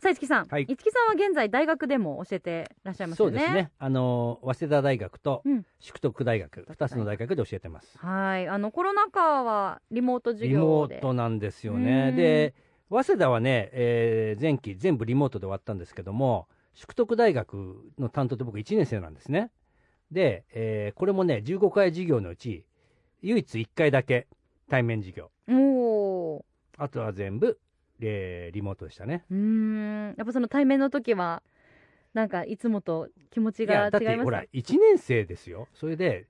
さあ、いつきさん、はい。いつきさんは現在大学でも教えてらっしゃいますよね。そうですね。あの早稲田大学とうん。淑徳大学2つの大学で教えてます。はい、あのコロナ禍はリモート授リ業で。モートなんですよね。うん。で早稲田はね、えー前期全部リモートで終わったんですけども淑徳大学の担当で僕1年生なんですね。で、えーこれもね15回授業のうち唯一1回だけ対面授業。おおあとは全部、えーリモートでしたね。ー。うーん、やっぱその対面の時はなんかいつもと気持ちが違います？てほら1年生ですよ。それで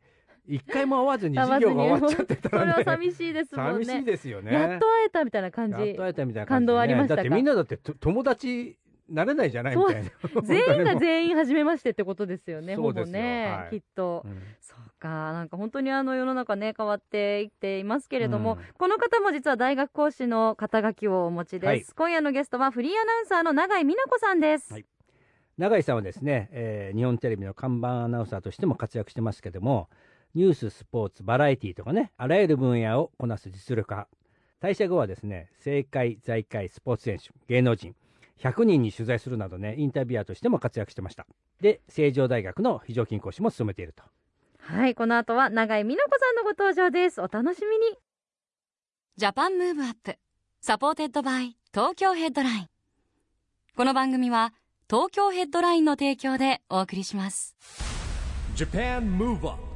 1回も会わずに授業が終わっちゃってたそれらねは寂しいですもんね。寂しいですよね。やっと会えたみたいな感じ。やっと。会えたみたいな感動ありましたか？だってみんなだってと友達なれないじゃないみたいな全員が全員初めましてってことですよね、ほぼそうですよ。ね、はい。きっと。うん。そうか、なんか本当にあの世の中ね、変わっていっていますけれども、うん。この方も実は大学講師の肩書きをお持ちです。はい。今夜のゲストはフリーアナウンサーの永井美奈子さんです。はい。永井さんはですね、えー日本テレビの看板アナウンサーとしても活躍してますけどもニューススポーツバラエティーとかねあらゆる分野をこなす実力派。退社後はですね政界財界スポーツ選手芸能人100人に取材するなどねインタビュアーとしても活躍してました。で成城大学の非常勤講師も務めているとはい、この後は永井美奈子さんのご登場です。お楽しみに。ジャパンムーブアップSupported by TOKYO HEADLINE この番組は東京ヘッドラインの提供でお送りします JAPAN MOVE UP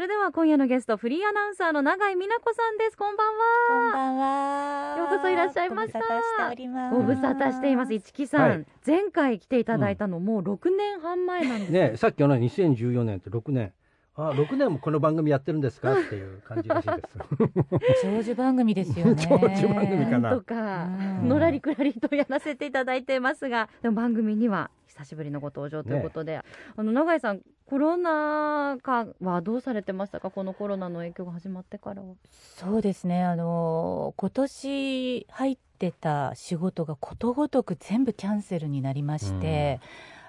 それでは今夜のゲスト、フリーアナウンサーの永井美奈子さんです。こんばんは。こんばんは。ようこそいらっしゃいましたご無沙汰しております。ご無沙汰しています。一木さん、はい前回来ていただいたのもう6年半前なんですよねさっきのね2014年って6年あ6年もこの番組やってるんですか？っていう感じらしいです長寿番組ですよね。長寿番組かなとか、うんのらりくらりとやらせていただいてますが、でも番組には久しぶりのご登場ということで、あの永井さん、コロナ禍はどうされてましたか、このコロナの影響が始まってからは。そうですね。あの今年入ってた仕事がことごとく全部キャンセルになりまして。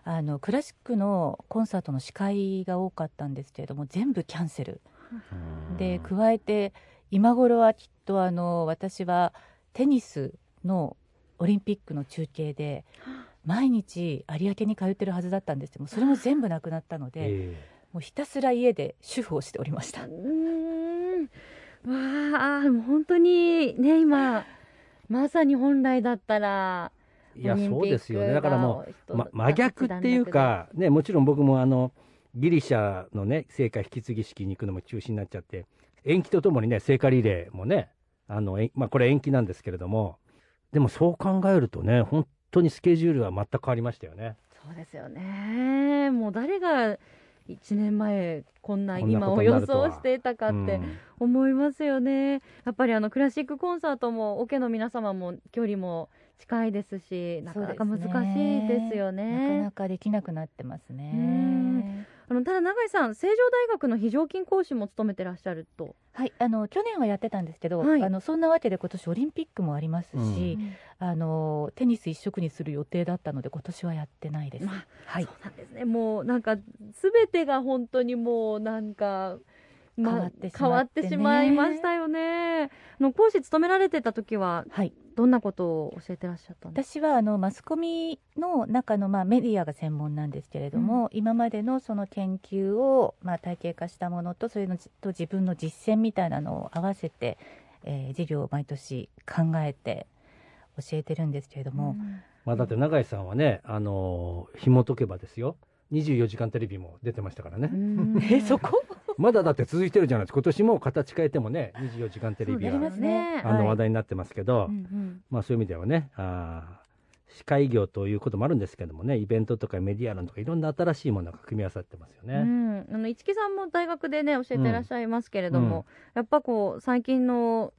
あのクラシックのコンサートの司会が多かったんですけれども全部キャンセルで加えて今頃はきっとあの私はテニスのオリンピックの中継で毎日有明に通ってるはずだったんですけどもそれも全部なくなったので、えもうひたすら家で主婦をしておりました。う。ーん。わあ、もう本当にね、今、まさに本来だったら、えいやそうですよね。だからもうがま、真逆っていうか、ね、もちろん僕もあのギリシャのね聖火引き継ぎ式に行くのも中止になっちゃって延期とともにね聖火リレーもねあの、えまあ、これ延期なんですけれどもでもそう考えるとね本当にスケジュールは全く変わりましたよね。そうですよね。もう誰が1年前こんな今を予想していたかってうん思いますよね。やっぱりあのクラシックコンサートもオケの皆様も距離も近いですし、なかなか難しいですよね。なかなかできなくなってますうんね。あのただ永井さん、成城大学の非常勤講師も務めてらっしゃると。はい、あの去年はやってたんですけど、はいあのそんなわけで今年オリンピックもありますし、あのテニス一色にする予定だったので今年はやってないです。まあはいそう、なんですね。もうなんかすべてが本当にもうなんか。まあ変わってしまってね。変わってしまいましたよね。あの講師務められてた時ははい、どんなことを教えてらっしゃったんです私はあのマスコミの中の、まあ、メディアが専門なんですけれども、今までのその研究を、まあ、体系化したものとそれのじと自分の実践みたいなのを合わせて、えー授業を毎年考えて教えてるんですけれども、まあ、だって永井さんはね、あのー紐解けばですよ。24時間テレビも出てましたからね、えそこ？まだだって続いてるじゃないですか。今年も形変えてもね24時間テレビはあのはい。話題になってますけど、うんうん。まあそういう意味ではねあー司会業ということもあるんですけどもねイベントとかメディア論とかいろんな新しいものが組み合わさってますようね。ん、あの市木さんも大学でね教えてらっしゃいますけれども、やっぱこう最近の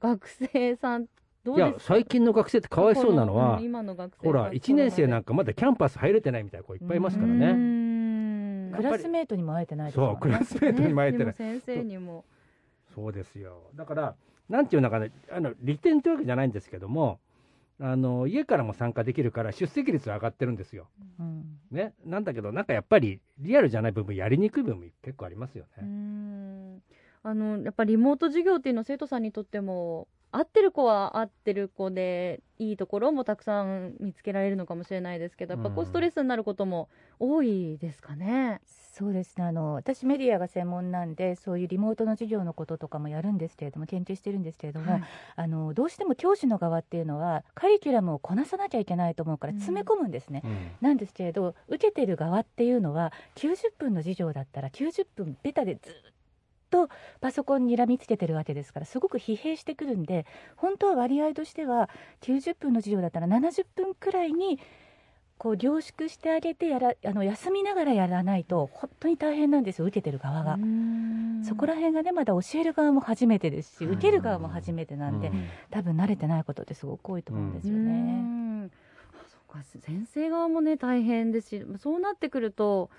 学生さんいやどうですか？最近の学生ってかわいそうなのはのほら1年生なんかかまだキャンパス入れてないみたいな子いっぱいいますからね。ねクラスメートにも会えてないですそうクラスメートにも会えてない先生にもそうですよだからなんていうのかねあの利点というわけじゃないんですけどもあの家からも参加できるから出席率は上がってるんですよ。うんね、なんだけどなんかやっぱりリアルじゃない部分やりにくい部分結構ありますようね。んあのやっぱりリモート授業っていうのは生徒さんにとっても合ってる子は合ってる子でいいところもたくさん見つけられるのかもしれないですけどやっぱこううんストレスになることも多いですかね。そうですね。あの私メディアが専門なんでそういうリモートの授業のこととかもやるんですけれども研究してるんですけれども、はいあのどうしても教師の側っていうのはカリキュラムをこなさなきゃいけないと思うからうん。詰め込むんですね。うん。なんですけれど受けてる側っていうのは90分の授業だったら90分ベタでずっとパソコンに睨みつけてるわけですからすごく疲弊してくるんで本当は割合としては90分の授業だったら70分くらいにこう凝縮してあげてやらあの休みながらやらないと本当に大変なんですよ受けてる側が。うんそこら辺がねまだ教える側も初めてですしうん受ける側も初めてなんで、うん多分慣れてないことってすごく多いと思うんですようね。んあそうか先生側もね大変ですしそうなってくると、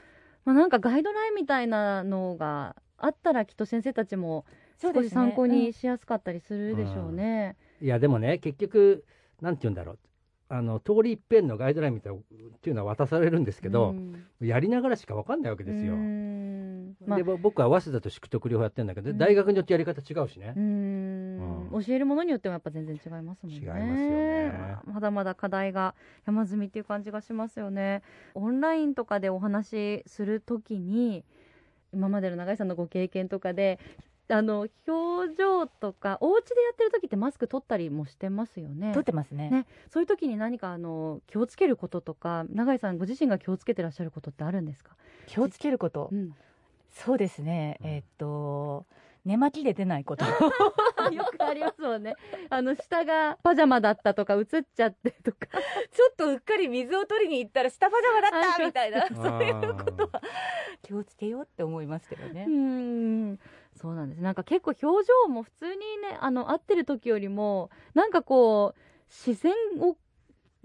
まあ、なんかガイドラインみたいなのがあったらきっと先生たちも少し参考にしやすかったりするでしょうね。いやでもね結局なんて言うんだろうあの通り一遍のガイドラインみたいなっていうのは渡されるんですけど、うんやりながらしか分かんないわけですよ。うんまあでぼ僕は早稲田と宿徳両方やってるんだけど、うん大学によってやり方違うしねう。んうん教えるものによってもやっぱ全然違いますもんね。違いますよねまあまだまだ課題が山積みっていう感じがしますよね。オンラインとかでお話しするときに今までの永井さんのご経験とかであの表情とかお家でやってる時ってマスク取ったりもしてますよね。撮ってますね。ね。そういう時に何かあの気をつけることとか永井さんご自身が気をつけてらっしゃることってあるんですか？気をつけること、うん、そうですね、うん。えーっと寝巻きで出ないこと よくありますもんね。あの下がパジャマだったとか映っちゃってとか。ちょっとうっかり水を取りに行ったら下パジャマだったみたいなそういうことは気をつけようって思いますけどねう。んそうなんですなんか結構表情も普通にねあの会ってる時よりもなんかこう視線を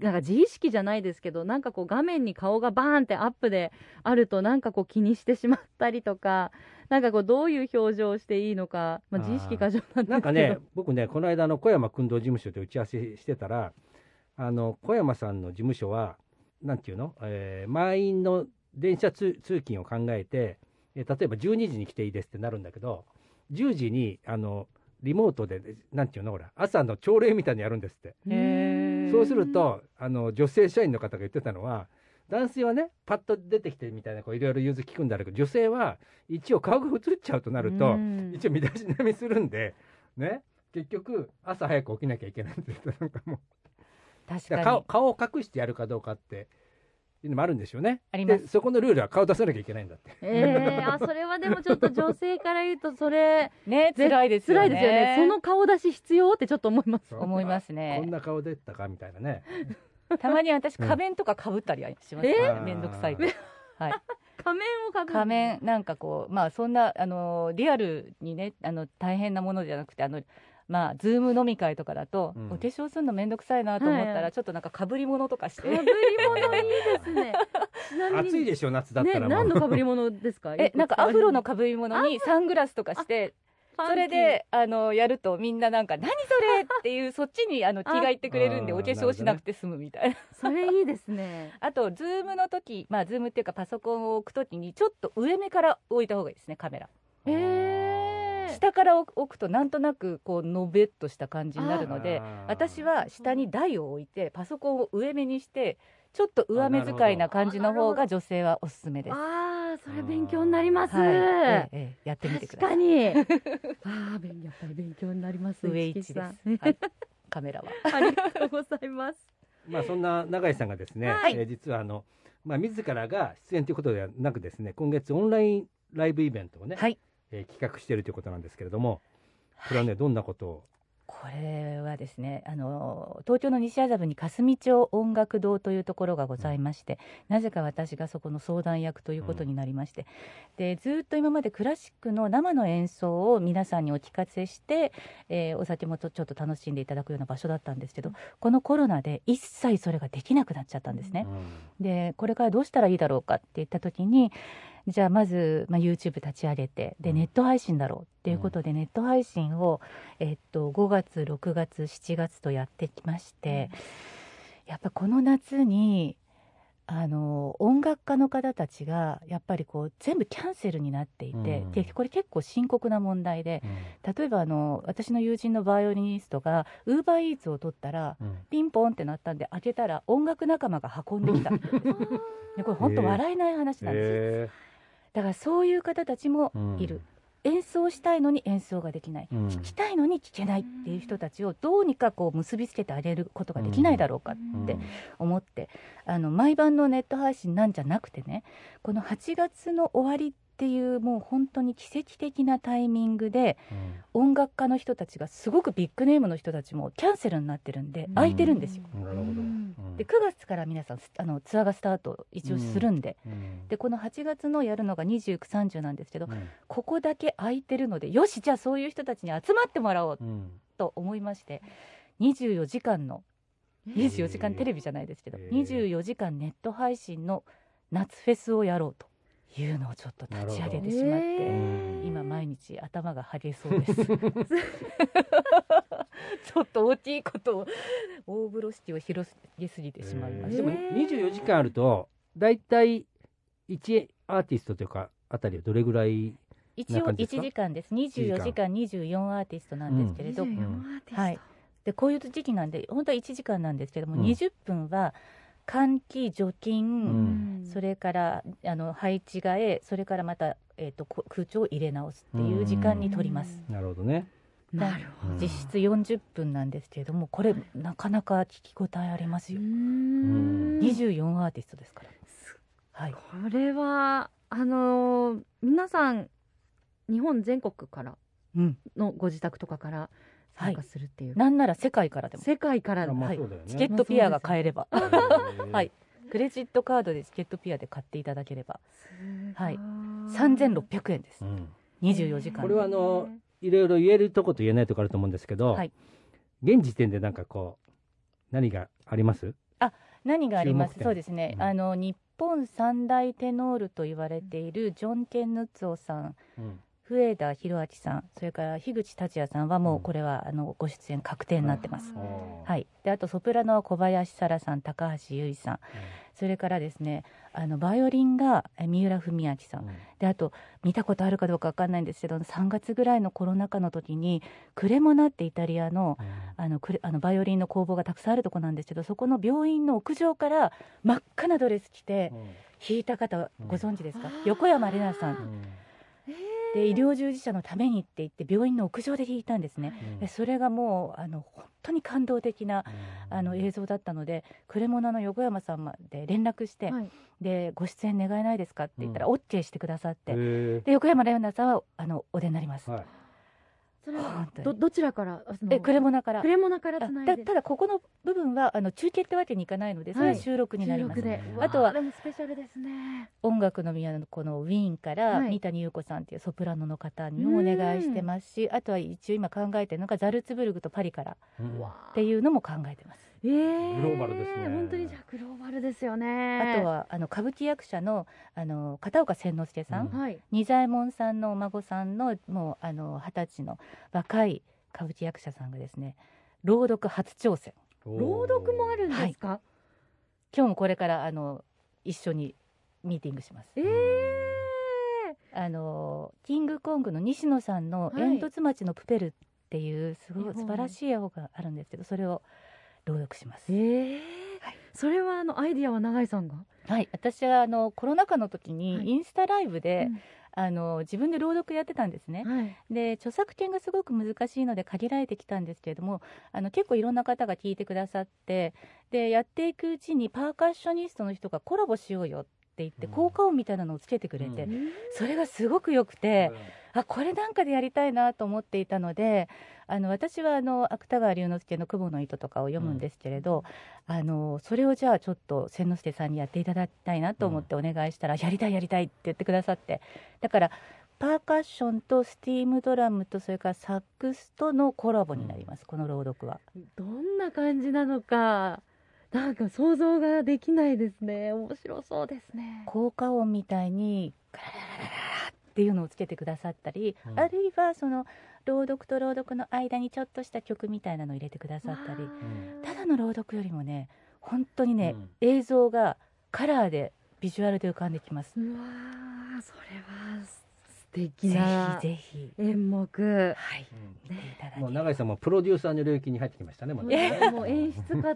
なんか自意識じゃないですけどなんかこう画面に顔がバーンってアップであるとなんかこう気にしてしまったりとかなんかこうどういう表情をしていいのか、まあ、自意識過剰なんですけど。なんかね、僕ね、この間の小山君堂事務所で打ち合わせしてたら、あの小山さんの事務所は、なんていうの、えー満員の電車通通勤を考えて、えー例えば12時に来ていいですってなるんだけど、10時にあのリモートで、なんていうの、ほら、朝の朝礼みたいにやるんですって。へーそうすると、あの女性社員の方が言ってたのは、男性はね、パッと出てきてみたいな、こういろいろ融通聞くんだけど、女性は一応顔が映っちゃうとなると、うん。一応身だしなみするんで、ね、結局、朝早く起きなきゃいけないって言って、なんかもう、確だから顔顔を隠してやるかどうかってのもあるんでしょうね。あります。でそこのルールは顔出さなきゃいけないんだって。えー、あそれはでもちょっと女性から言うとそれね辛いですよね。辛いですよね。その顔出し必要ってちょっと思います。思いますこんねな顔出たかみたいなね。たまに私うん仮面とか被ったりします、えー？めんどくさいと。はい。仮面をかぶる。仮面なんかこうまあそんなあのリアルにねあの大変なものじゃなくてあのまあズーム飲み会とかだと、うんお化粧するのめんどくさいなと思ったら、はいちょっとなんか被り物とかしてかぶり物いいですね。ちなみに暑いでしょ、夏だったね、らもう。何のかぶり物ですか？えなんかアフロの被り物にサングラスとかしてそれであのやるとみんななんか何それっていうそっちにあの気がいってくれるんであお化粧しなくて済むみたいな。それいいですね。あとズームの時まあズームっていうかパソコンを置く時にちょっと上目から置いた方がいいですねカメラ。えー、下から置くとなんとなくこうのべっとした感じになるので私は下に台を置いてパソコンを上目にしてちょっと上目遣いな感じの方が女性はおすすめです。ああ、それ勉強になります。はい、ええええやってみてください。確かに。ああ、勉やっぱり勉強になります。上市木さ一ですん。はい、カメラは。ありがとうございます。まあそんな永井さんがですね、はいえー実はあの、まあ、自らが出演ということではなくですね今月オンラインライブイベントをね、はい。えー企画しているということなんですけれどもこれはねどんなことを？これはですねあの東京の西麻布に霞町音楽堂というところがございまして、なぜか私がそこの相談役ということになりまして、でずっと今までクラシックの生の演奏を皆さんにお聞かせして、えーお酒もとちょっと楽しんでいただくような場所だったんですけどこのコロナで一切それができなくなっちゃったんですね。でこれからどうしたらいいだろうかって言った時にじゃあまず、まあ、YouTube 立ち上げてでうん。ネット配信だろうっていうことで、ネット配信を、えっと、5月6月7月とやってきまして、やっぱこの夏にあの音楽家の方たちがやっぱりこう全部キャンセルになっていて、うん。でこれ結構深刻な問題で例えばあの私の友人のバイオリニストがウーバーイーツを取ったらうん。ピンポンってなったんで開けたら音楽仲間が運んできた。でこれ本当笑えない話なんですよ、へだからそういう方たちもーいる、演奏したいのに演奏ができない、うん。聴きたいのに聴けないっていう人たちをどうにかこう結びつけてあげることができないだろうかうん。って思って、あの毎晩のネット配信なんじゃなくてねこの8月の終わりっていうもう本当に奇跡的なタイミングで音楽家の人たちがすごくビッグネームの人たちもキャンセルになってるんで空いてるんですよ。なるほど、うん。で9月から皆さんあのツアーがスタート一応するんで、うん。でこの8月のやるのが2930なんですけど、うん。ここだけ空いてるのでよしじゃあそういう人たちに集まってもらおううん。と思いまして24時間の24時間テレビじゃないですけどへー。24時間ネット配信の夏フェスをやろうというのをちょっと立ち上げてしまって、今毎日頭がはげそうです。ちょっと大きいことを大風呂敷を広げすぎてしまいました、でも24時間あると大体1アーティストというかあたりはどれぐらい一応1な感じですか？時間です。24時間24アーティストなんですけれど、24アーティスト。はい。でこういう時期なんで本当は1時間なんですけども、うん。20分は換気除菌、うん。それからあの配置替えそれからまた、えー、とこ空調を入れ直すっていう時間に取ります、なるほどね、なるほど。うん実質40分なんですけれどもこれなかなか聞き応えありますよ、ん。24アーティストですから。はい。これはあのー皆さん日本全国からうん。のご自宅とかから参加するっていう、なんなら世界からでも。世界からの。はい。チケットピアが買えれば。はい。クレジットカードでチケットピアで買っていただければ。はい。三3600円です。うん。24時間。これはあのいろいろ言えるとこと言えないとこあると思うんですけど、はい。現時点でなんかこう何があります？何があります？そうですね、うん。あの日本三大テノールと言われているジョン・ケン・ヌッツォさん。うん笛田博明さんそれから樋口達也さんはもうこれはあのご出演確定になってます、はい、であとソプラノは小林沙羅さん高橋優衣さん。それからですねあのバイオリンがえ三浦文明さん。であと見たことあるかどうかわかんないんですけど3月ぐらいのコロナ禍の時にクレモナってイタリアのあのクレあのバイオリンの工房がたくさんあるとこなんですけどそこの病院の屋上から真っ赤なドレス着て弾いた方ご存知ですか、うん。横山玲奈さんで医療従事者のためにって言って病院の屋上で弾いたんですね、でそれがもうあの本当に感動的なあの映像だったのでクレモナの横山さんまで連絡して、はい。でご出演願えないですかって言ったら、う OK してくださって、で横山玲奈さんはあのお出になります、はいそれはどどちらからえクレモナから。クレモナからあつないで。だただここの部分はあの中継ってわけにいかないのでそれは収録になります、収録で。うんあとはスペシャルですね。音楽の宮のこのウィーンからはい。三谷優子さんっていうソプラノの方にもお願いしてますし、あとは一応今考えてるのがザルツブルグとパリからうんっていうのも考えてます。えー。グローバルですね。本当にじゃあグローバルですよね。あとはあの歌舞伎役者のあの片岡千之助さん、うん。はい。仁左衛門さんのお孫さんのもうあの二十歳の若い歌舞伎役者さんがですね朗読初挑戦。朗読もあるんですか、今日もこれからあの一緒にミーティングします。ええあのキングコングの西野さんの「はい。煙突町のプペル」っていうすごい素晴らしい絵本があるんですけどそれを朗読します。ええはい。それはあのアイディアは永井さんが？はい、私はあのコロナ禍の時はい。にインスタライブで、うん。あの自分で朗読やってたんですね。はい。で著作権がすごく難しいので限られてきたんですけれどもあの結構いろんな方が聞いてくださってでやっていくうちにパーカッショニストの人がコラボしようよって言ってうん。効果音みたいなのをつけてくれて、うん。それがすごく良くて。あこれなんかでやりたいなと思っていたのであの私はあの芥川龍之介の「雲の糸」とかを読むんですけれど、あのそれをじゃあちょっと千之助さんにやっていただきたいなと思ってお願いしたら、やりたいやりたいって言ってくださって。だからパーカッションとスティームドラムとそれからサックスとのコラボになります、この朗読は。どんな感じなのかなんか想像ができないですね。面白そうですね。効果音みたいにガラララララっていうのをつけてくださったり、うん。あるいはその朗読と朗読の間にちょっとした曲みたいなのを入れてくださったりただの朗読よりもね本当にね、うん。映像がカラーでビジュアルで浮かんできます。うわーそれは素敵ぜなひぜひ、演目。はい、見ていただきもう永井さんもプロデューサーの領域に入ってきましたね。まだね。ねもう 演出家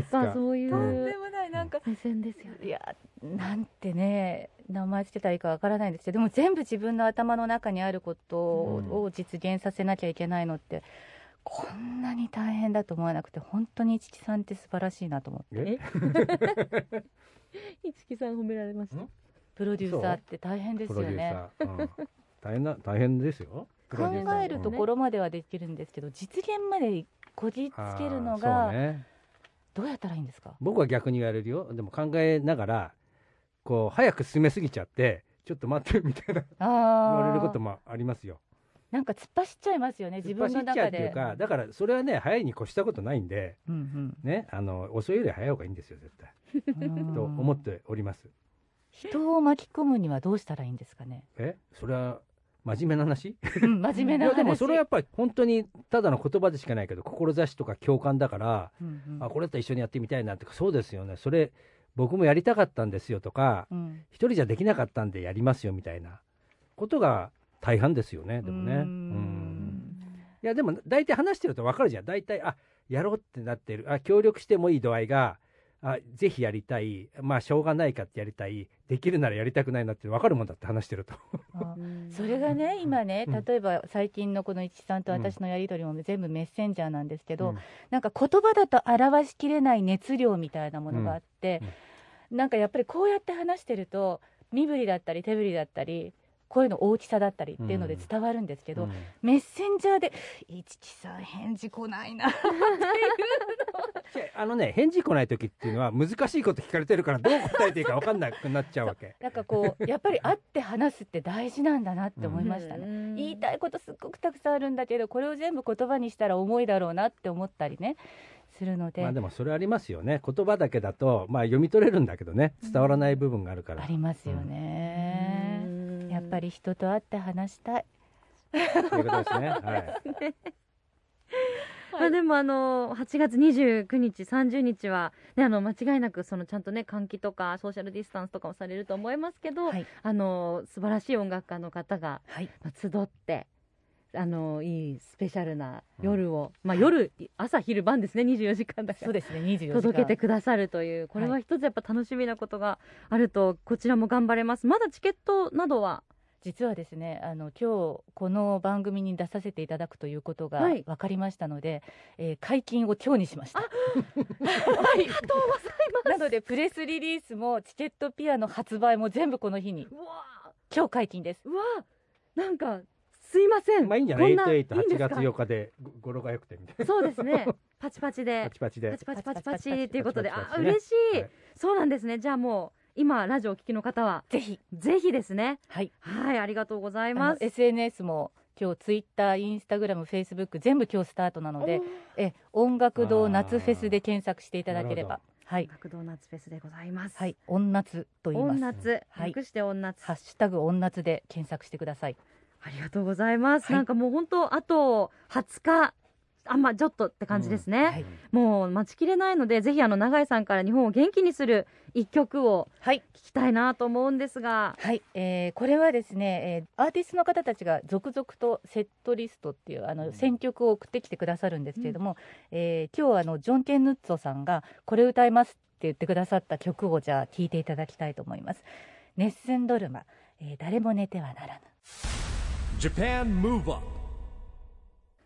とかそういとんうでもないなんか目線ですよね。いやなんてね名前つけたらいいかわからないんですけどでも全部自分の頭の中にあることを実現させなきゃいけないのって、こんなに大変だと思わなくて本当に一木さんって素晴らしいなと思って。え？一木 さん褒められました？ん？プロデューサーって大変ですよね。大変な大変ですよ。考えるところまではできるんですけど実現までこじつけるのがね。どうやったらいいんですか？僕は逆に言われるよ。でも考えながらこう早く進めすぎちゃってちょっと待ってみたいな。言われあることーもありますよ。なんか突っ走っちゃいますよね自分の突っ走っちゃう中でっていうかだからそれはね早いに越したことないんでうん。ねあの遅いより早い方がいいんですよ絶対。うん。と思っております。人を巻き込むにはどうしたらいいんですかね？え？それは真面目な話？うん真面目な話。でもそれはやっぱり本当にただの言葉でしかないけど志とか共感だから、うんうん。あこれだったら一緒にやってみたいなってそうですよね。それ僕もやりたかったんですよとかうん。一人じゃできなかったんでやりますよみたいな。ことが大半ですよねでもね。いやでも大体話してると分かるじゃん。大体あやろうってなってる。あ協力してもいい度合いがあぜひやりたい。まあしょうがないかってやりたい。できるならやりたくないなって分かるもんだって話してると。あそれがね今ねうん。例えば最近のこの一木さんと私のやり取りも全部メッセンジャーなんですけど、うん。なんか言葉だと表しきれない熱量みたいなものがあって、なんかやっぱりこうやって話してると身振りだったり手振りだったり声の大きさだったりっていうので伝わるんですけど、うん。メッセンジャーで「一木さん返事来ないな」い やあのね返事来ない時っていうのは難しいこと聞かれてるからどう答えていいか分かんなくなっちゃうわけ。なんかこうやっぱり会って話すって大事なんだなって思いましたね。ね言いたいことすっごくたくさんあるんだけどこれを全部言葉にしたら重いだろうなって思ったりねするので、まあでもそれありますよね。言葉だけだとまあ読み取れるんだけどね。伝わらない部分があるから、ありますよね、ぱり人と会って話したい。そういうことですね。はい。まあでもあの8月29日30日はねあの間違いなくそのちゃんとね換気とかソーシャルディスタンスとかもされると思いますけど、はい、あの素晴らしい音楽家の方がはい、まあ集ってあのいいスペシャルな夜を、まあ夜朝昼晩ですね24時間だそうですね24時間。届けてくださるというこれは一つやっぱ楽しみなことがあるとこちらも頑張れます。まだチケットなどは実はですねあの今日この番組に出させていただくということがはい。分かりましたので、えー解禁を今日にしました。ありがとうございます。なのでプレスリリースもチケットピアの発売も全部この日にうわ。今日解禁です。うわ。なんかすいません。まあいいんじゃない？こんな8 8 8いいんです月か8日でご語呂が良くてみたいな。そうですね。パチパチで。パチパチで。パチパチパチパチっていうことで。あパチパチパチね嬉しい、はいそうなんですねじゃあもう今ラジオをお聞きの方はぜひ。ぜひですね。はい。はいありがとうございます。SNS も今日ツイッターインスタグラムフェイスブック全部今日スタートなのでえ音楽堂夏フェスで検索していただけれなばはい。学童夏フェスでございます。はい。音夏と言います。音夏。はい。略して音夏。ハッシュタグ音夏で検索してください。ありがとうございます、はい。なんかもう本当あと20日あんまちょっとって感じですね、はい。もう待ちきれないのでぜひあの永井さんから日本を元気にする一曲をはい。聞きたいなと思うんですが。はい、えーこれはですね、えーアーティストの方たちが続々とセットリストっていうあの選曲を送ってきてくださるんですけれども、えー今日あのジョン・ケン・ヌッツォさんがこれ歌いますって言ってくださった曲をじゃあ聴いていただきたいと思います。熱戦ドルマ、えー誰も寝てはならぬ。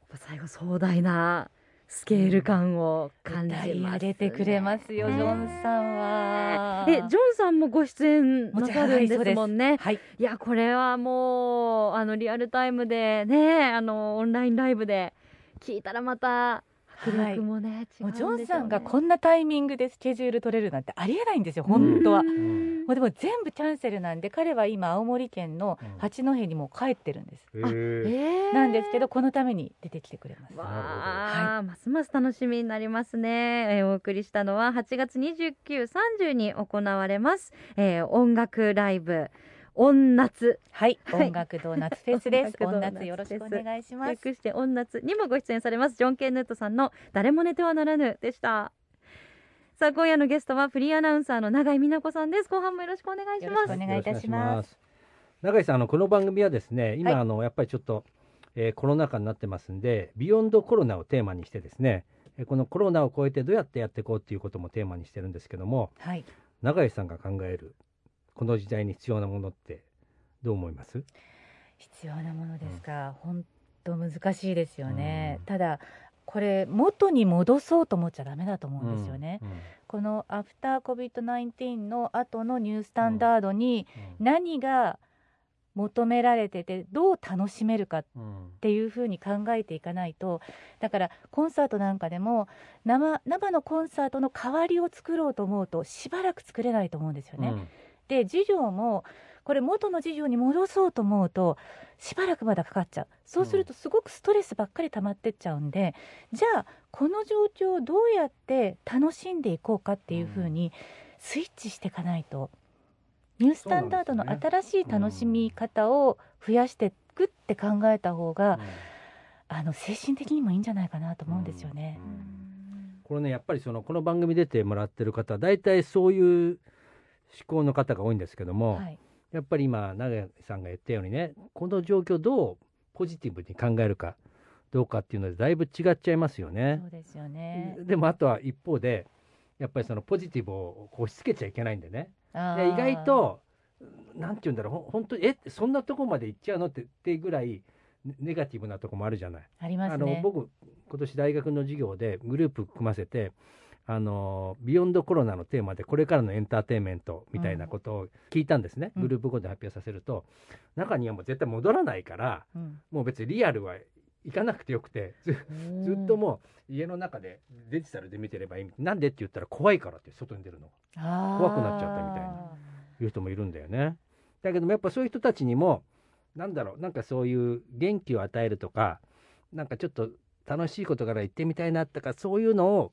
Up 最後壮大なスケール感を感じます、歌い上げてくれますよ、ジョンさん。は。えジョンさんもご出演なさるんですもんね。はい、い。やこれはもうあのリアルタイムでねあのオンラインライブで聞いたらまた迫力もね、違もうジうんでしょうねョンさんがこんなタイミングでスケジュール取れるなんてありえないんですよ、本当は。もうん。うでも全部キャンセルなんで、彼は今、青森県の八戸にもう帰ってるんです。へえなんですけど、このために出てきてくれます。わはあ、ますます楽しみになりますね、えーお送りしたのは8月29、30に行われます、えー音楽ライブ。音夏。はい、はい。音楽ドーナツフェスです。音夏よろしくお願いします。略して音夏にもご出演されます。ジョン・ケンヌットさんの誰も寝てはならぬでした。さあ今夜のゲストはフリーアナウンサーの永井美奈子さんです。後半もよろしくお願いします。よろしくお願いいたします。す。永井さん、あのこの番組はですね、今、はい。あのやっぱりちょっと、えーコロナ禍になってますんで、ビヨンドコロナをテーマにしてですね、えーこのコロナを超えてどうやってやっていこうっていうこともテーマにしてるんですけども、はい、永井さんが考えるこの時代に必要なものってどう思います？必要なものですか、本当難しいですよね。うん。ただこれ元に戻そうと思っちゃダメだと思うんですよね。うん。このアフター COVID-19 の後のニュースタンダードにうん。何が求められててどう楽しめるかっうんていうふうに考えていかないとだからコンサートなんかでも生生のコンサートの代わりを作ろうと思うとしばらく作れないと思うんですよね。うん。で授業もこれ元の授業に戻そうと思うとしばらくまだかかっちゃう。そうするとすごくストレスばっかり溜まってっちゃうんで、じゃあこの状況をどうやって楽しんでいこうかっていうふうにスイッチしていかないとニュースタンダードの新しい楽しみ方を増やしていくって考えた方が、あの精神的にもいいんじゃないかなと思うんですよね。これねやっぱりそのこの番組出てもらってる方大体そういう思考の方が多いんですけども、はい、やっぱり今永井さんが言ったようにねこの状況をどうポジティブに考えるかどうかっていうのでだいぶ違っちゃいますよねそう。ですよね。でもあとは一方でやっぱりそのポジティブを押し付けちゃいけないんでねで意外となんて言うんだろうほ本当にえそんなとこまで行っちゃうのってっていうぐらいネネガティブなとこもあるじゃない。ありますあのね。僕今年大学の授業でグループ組ませてあのビヨンドコロナのテーマでこれからのエンターテインメントみたいなことを聞いたんですね、うん。グループごとで発表させると。中にはもう絶対戻らないからうん。もう別にリアルは行かなくてよくてずずっともう家の中でデジタルで見てればいいなんでって言ったら怖いからって外に出るの怖くなっちゃったみたいないう人もいるんだよね。だけどもやっぱそういう人たちにもなんだろうなんかそういう元気を与えるとかなんかちょっと楽しいことから言ってみたいなとかそういうのを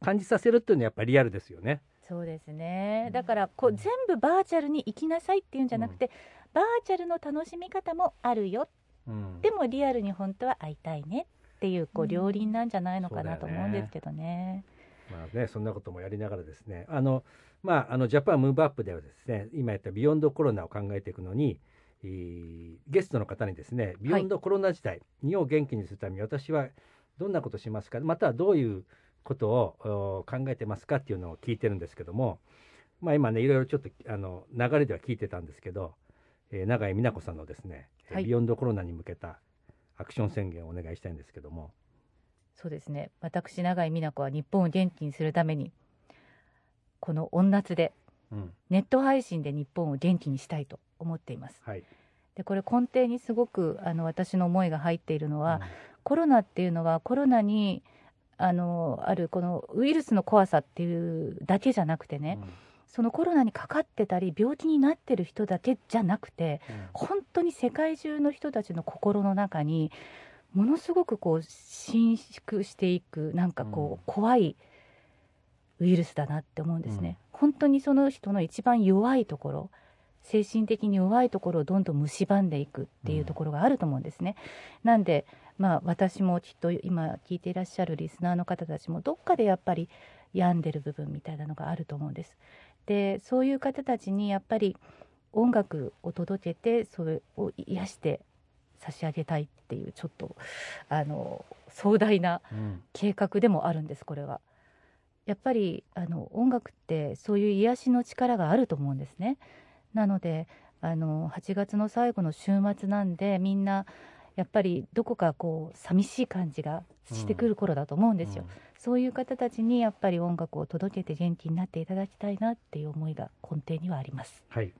感じさせるっていうのはやっぱりリアルですよね。そうですね。だからこう全部バーチャルに行きなさいっていうんじゃなくて、バーチャルの楽しみ方もあるよ。うん。でもリアルに本当は会いたいねっていうこううん両輪なんじゃないのかなと思うんですけどね。まあね、そんなこともやりながらですね。あの、まあ、あのジャパンムーブアップではですね今やったビヨンドコロナを考えていくのに、えーゲストの方にですねビヨンドコロナ時代、日本を元気にするために私はどんなことしますか？またはどういうことをお考えてますかっていうのを聞いてるんですけども、まあ、今ねいろいろちょっとあの流れでは聞いてたんですけど、えー永井美奈子さんのですね、えーはいビヨンドコロナに向けたアクション宣言をお願いしたいんですけども。そうですね。私永井美奈子は日本を元気にするためにこの音夏でうんネット配信で日本を元気にしたいと思っています。はいでこれ根底にすごくあの私の思いが入っているのは、コロナっていうのはコロナにあのあるこのウイルスの怖さっていうだけじゃなくてね、そのコロナにかかってたり病気になってる人だけじゃなくてうん。本当に世界中の人たちの心の中にものすごくこう伸縮していくなんかこう、うん。怖いウイルスだなって思うんですね、本当にその人の一番弱いところ精神的に弱いところをどんどん蝕んでいくっていうところがあると思うんですね、なんでまあ私もきっと今聞いていらっしゃるリスナーの方たちもどっかでやっぱり病んでる部分みたいなのがあると思うんですでそういう方たちにやっぱり音楽を届けてそれを癒して差し上げたいっていうちょっとあの壮大なうん計画でもあるんですこれは。やっぱりあの音楽ってそういう癒しの力があると思うんですね。なのであの8月の最後の週末なんでみんなやっぱりどこかこう寂しい感じがしてくる頃だと思うんですよ、そういう方たちにやっぱり音楽を届けて元気になっていただきたいなっていう思いが根底にはあります。はい。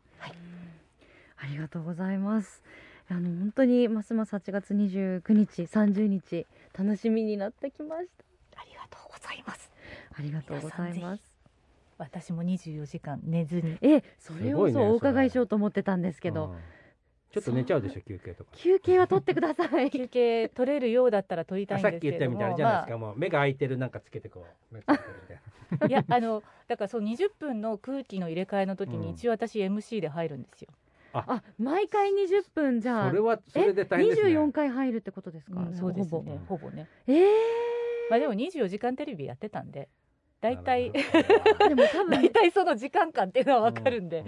ありがとうございます。あの本当にますます8月29日、30日楽しみになってきました。ありがとうございます。ありがとうございます。私も24時間寝ずに。え、それをそうお伺いしようと思ってたんですけど、うんちょっと寝ちゃうでしょ休憩とか。休憩は取ってください。休憩取れるようだったら取りたいんさっきですけれども。言ったみたいなじゃないですか、もう目が開いてるなんかつけてこう いやあのだからその20分の空気の入れ替えの時うん。に一応私 MC で入るんですよ、あ、毎回20分じゃあそれはそれで大変ですね。24回入るってことですか？うん。そうですね。ほぼねええまあでも24時間テレビやってたんで大体。でも多分大体その時間感っていうのは分かるんで、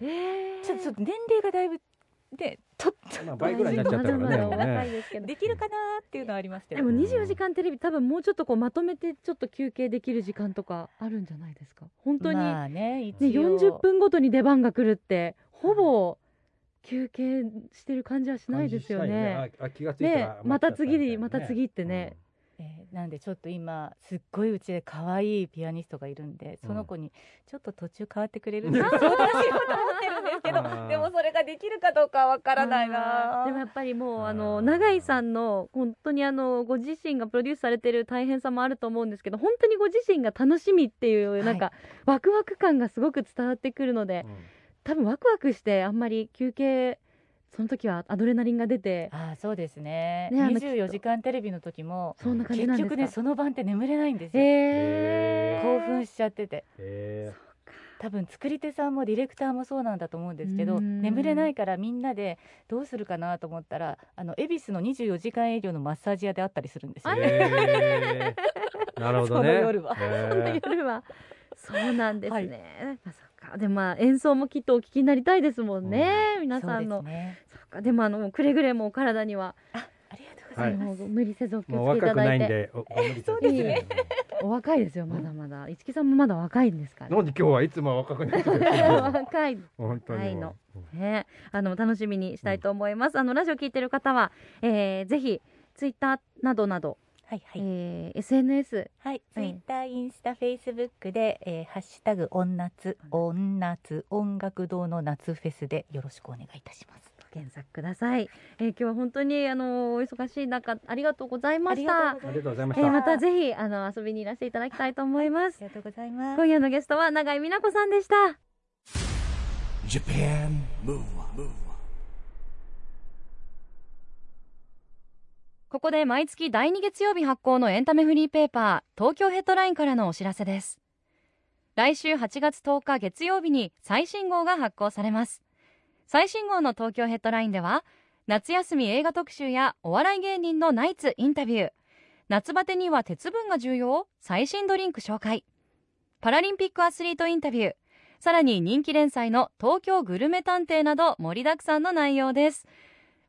ええー、ちょっとちょっと年齢がだいぶでとうんまあ倍ぐらいになっちゃったからねまだまだおもうね。若いですけど。できるかなっていうのはありますけど。でも24時間テレビ多分もうちょっとこうまとめてちょっと休憩できる時間とかあるんじゃないですか。本当に、まあね一ね、応40分ごとに出番が来るってほぼ休憩してる感じはしないですよね。ね。らまた次にまた次ってね。えーなんでちょっと今すっごいうちで可愛いピアニストがいるんでその子にちょっと途中変わってくれるんです相談しようと思ってるんですけどでもそれができるかどうかわからないな。でもやっぱりもうああのー永井さんの本当にあのご自身がプロデュースされてる大変さもあると思うんですけど本当にご自身が楽しみっていうなんかワクワク感がすごく伝わってくるのでうん。多分ワクワクしてあんまり休憩その時はアドレナリンが出てあーそうですね。ねあのきっと24時間テレビの時もそんな感じなんですか？結局ねその晩って眠れないんですよ、えー、興奮しちゃってて。へ多分作り手さんもディレクターもそうなんだと思うんですけどうん。眠れないからみんなでどうするかなと思ったらあの恵比寿の24時間営業のマッサージ屋であったりするんですよ、ーへー。なるほどね。その夜は。夜は。そうなんですね、はい。まあそっか。でもまあ演奏もきっとお聞きになりたいですもんね、皆さんの。そうですねそっかでもあのくれぐれもお体には、あありがとうございます、もう無理せずお気をつけいただいてでおご無理せずそうですねお若いですよまだまだ。一木さんもまだ若いんですから。なんで今日はいつも若くないんですか？若い。本当にもはね、あの楽しみにしたいと思います。あのラジオ聞いてる方は、えー、ぜひツイッターなどなど、はいはい、えー SNS はい、ツイッター、インスタ、フェイスブックで、えーハッシュタグ、音夏、音夏、音楽堂の夏フェスでよろしくお願いいたします。検索ください。えー、今日は本当にあのお忙しい中ありがとうございました。ありがとうございましたえー、またぜひあの遊びにいらしていただきたいと思います。ありがとうございます。今夜のゲストは永井美奈子さんでした。Japan Move Up, ここで毎月第2月曜日発行のエンタメフリーペーパー東京ヘッドラインからのお知らせです来週8月10日月曜日に最新号が発行されます最新号の東京ヘッドラインでは夏休み映画特集やお笑い芸人のナイツインタビュー。夏バテには鉄分が重要？最新ドリンク紹介。パラリンピックアスリートインタビュー。さらに人気連載の東京グルメ探偵など盛りだくさんの内容です。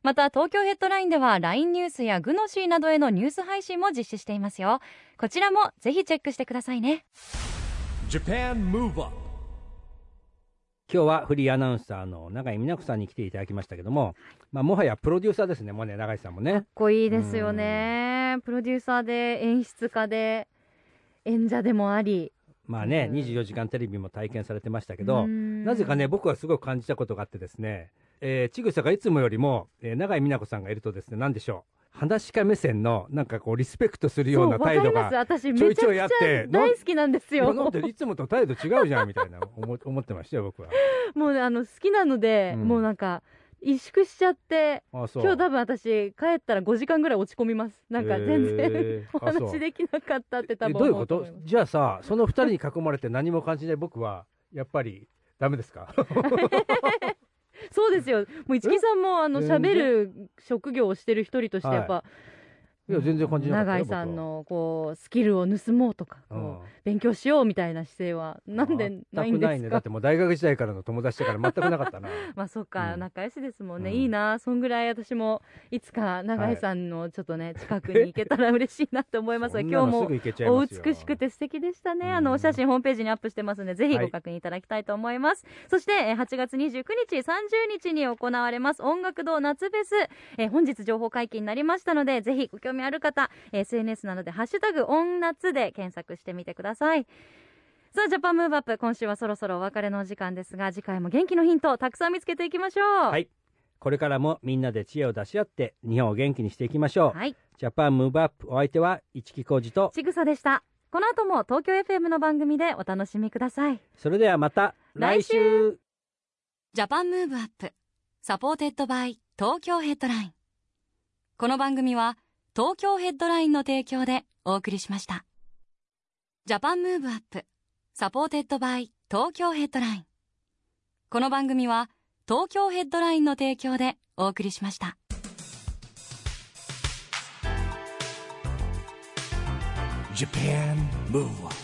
また東京ヘッドラインでは LINE ニュースやグノシーなどへのニュース配信も実施していますよ。こちらもぜひチェックしてくださいね。今日はフリーアナウンサーの永井美奈子さんに来ていただきましたけども、まあ、もはやプロデューサーですねもうね永井さんもね。かっこいいですよね。プロデューサーで演出家で演者でもあり。まあねうん24時間テレビも体験されてましたけど、うん。なぜかね僕はすごく感じたことがあってですね、えー、ちぐさがいつもよりも、えー、永井美奈子さんがいるとですね何でしょう話し家目線のなんかこうリスペクトするような態度がちょいちょいあって大好きなんですよ。なんでいつもと態度違うじゃんみたいな思 思ってましたよ僕は。もうねあの好きなので、うん。もうなんか萎縮しちゃって今日多分私帰ったら5時間ぐらい落ち込みます。なんか全然、えーお話できなかったって多分えどういうこと？じゃあさその二人に囲まれて何も感じない僕はやっぱりダメですか？そうですよ。もう市木さんもあの喋る職業をしてる一人としてやっぱ、いや全然感じなかったよ永井さんのこうスキルを盗もうとかこう、僕は勉強しようみたいな姿勢はうん。なんでないんですか？ね。だってもう大学時代からの友達だから全くなかったな。まあそっか、うん。仲良しですもんね、うん。いいなそんぐらい私もいつか永井さんのちょっとね、近くに行けたら嬉しいなって思います。が 今日もお美しくて素敵でしたね、うん。あのお写真ホームページにアップしてますのでぜひはい。ご確認いただきたいと思います、そしてえー8月29日30日に行われます音楽堂夏フェス、えー本日情報解禁になりましたのでぜひご興味ある方 SNS などで「ハッシュタグ音夏」で検索してみてください。さあジャパンムーブアップ今週はそろそろお別れのお時間ですが次回も元気のヒントをたくさん見つけていきましょう。はい。これからもみんなで知恵を出し合って日本を元気にしていきましょう、はい。ジャパンムーブアップお相手は市木浩二とちぐさでした。この後も東京 FM の番組でお楽しみください。それではまた来週。 Japan Move Up supported by 東京ヘッドライン。この番組は東京ヘッドラインの提供でお送りしました Japan Move Up supported by 東京ヘッドラインこの番組は東京ヘッドラインの提供でお送りしました Japan Move on.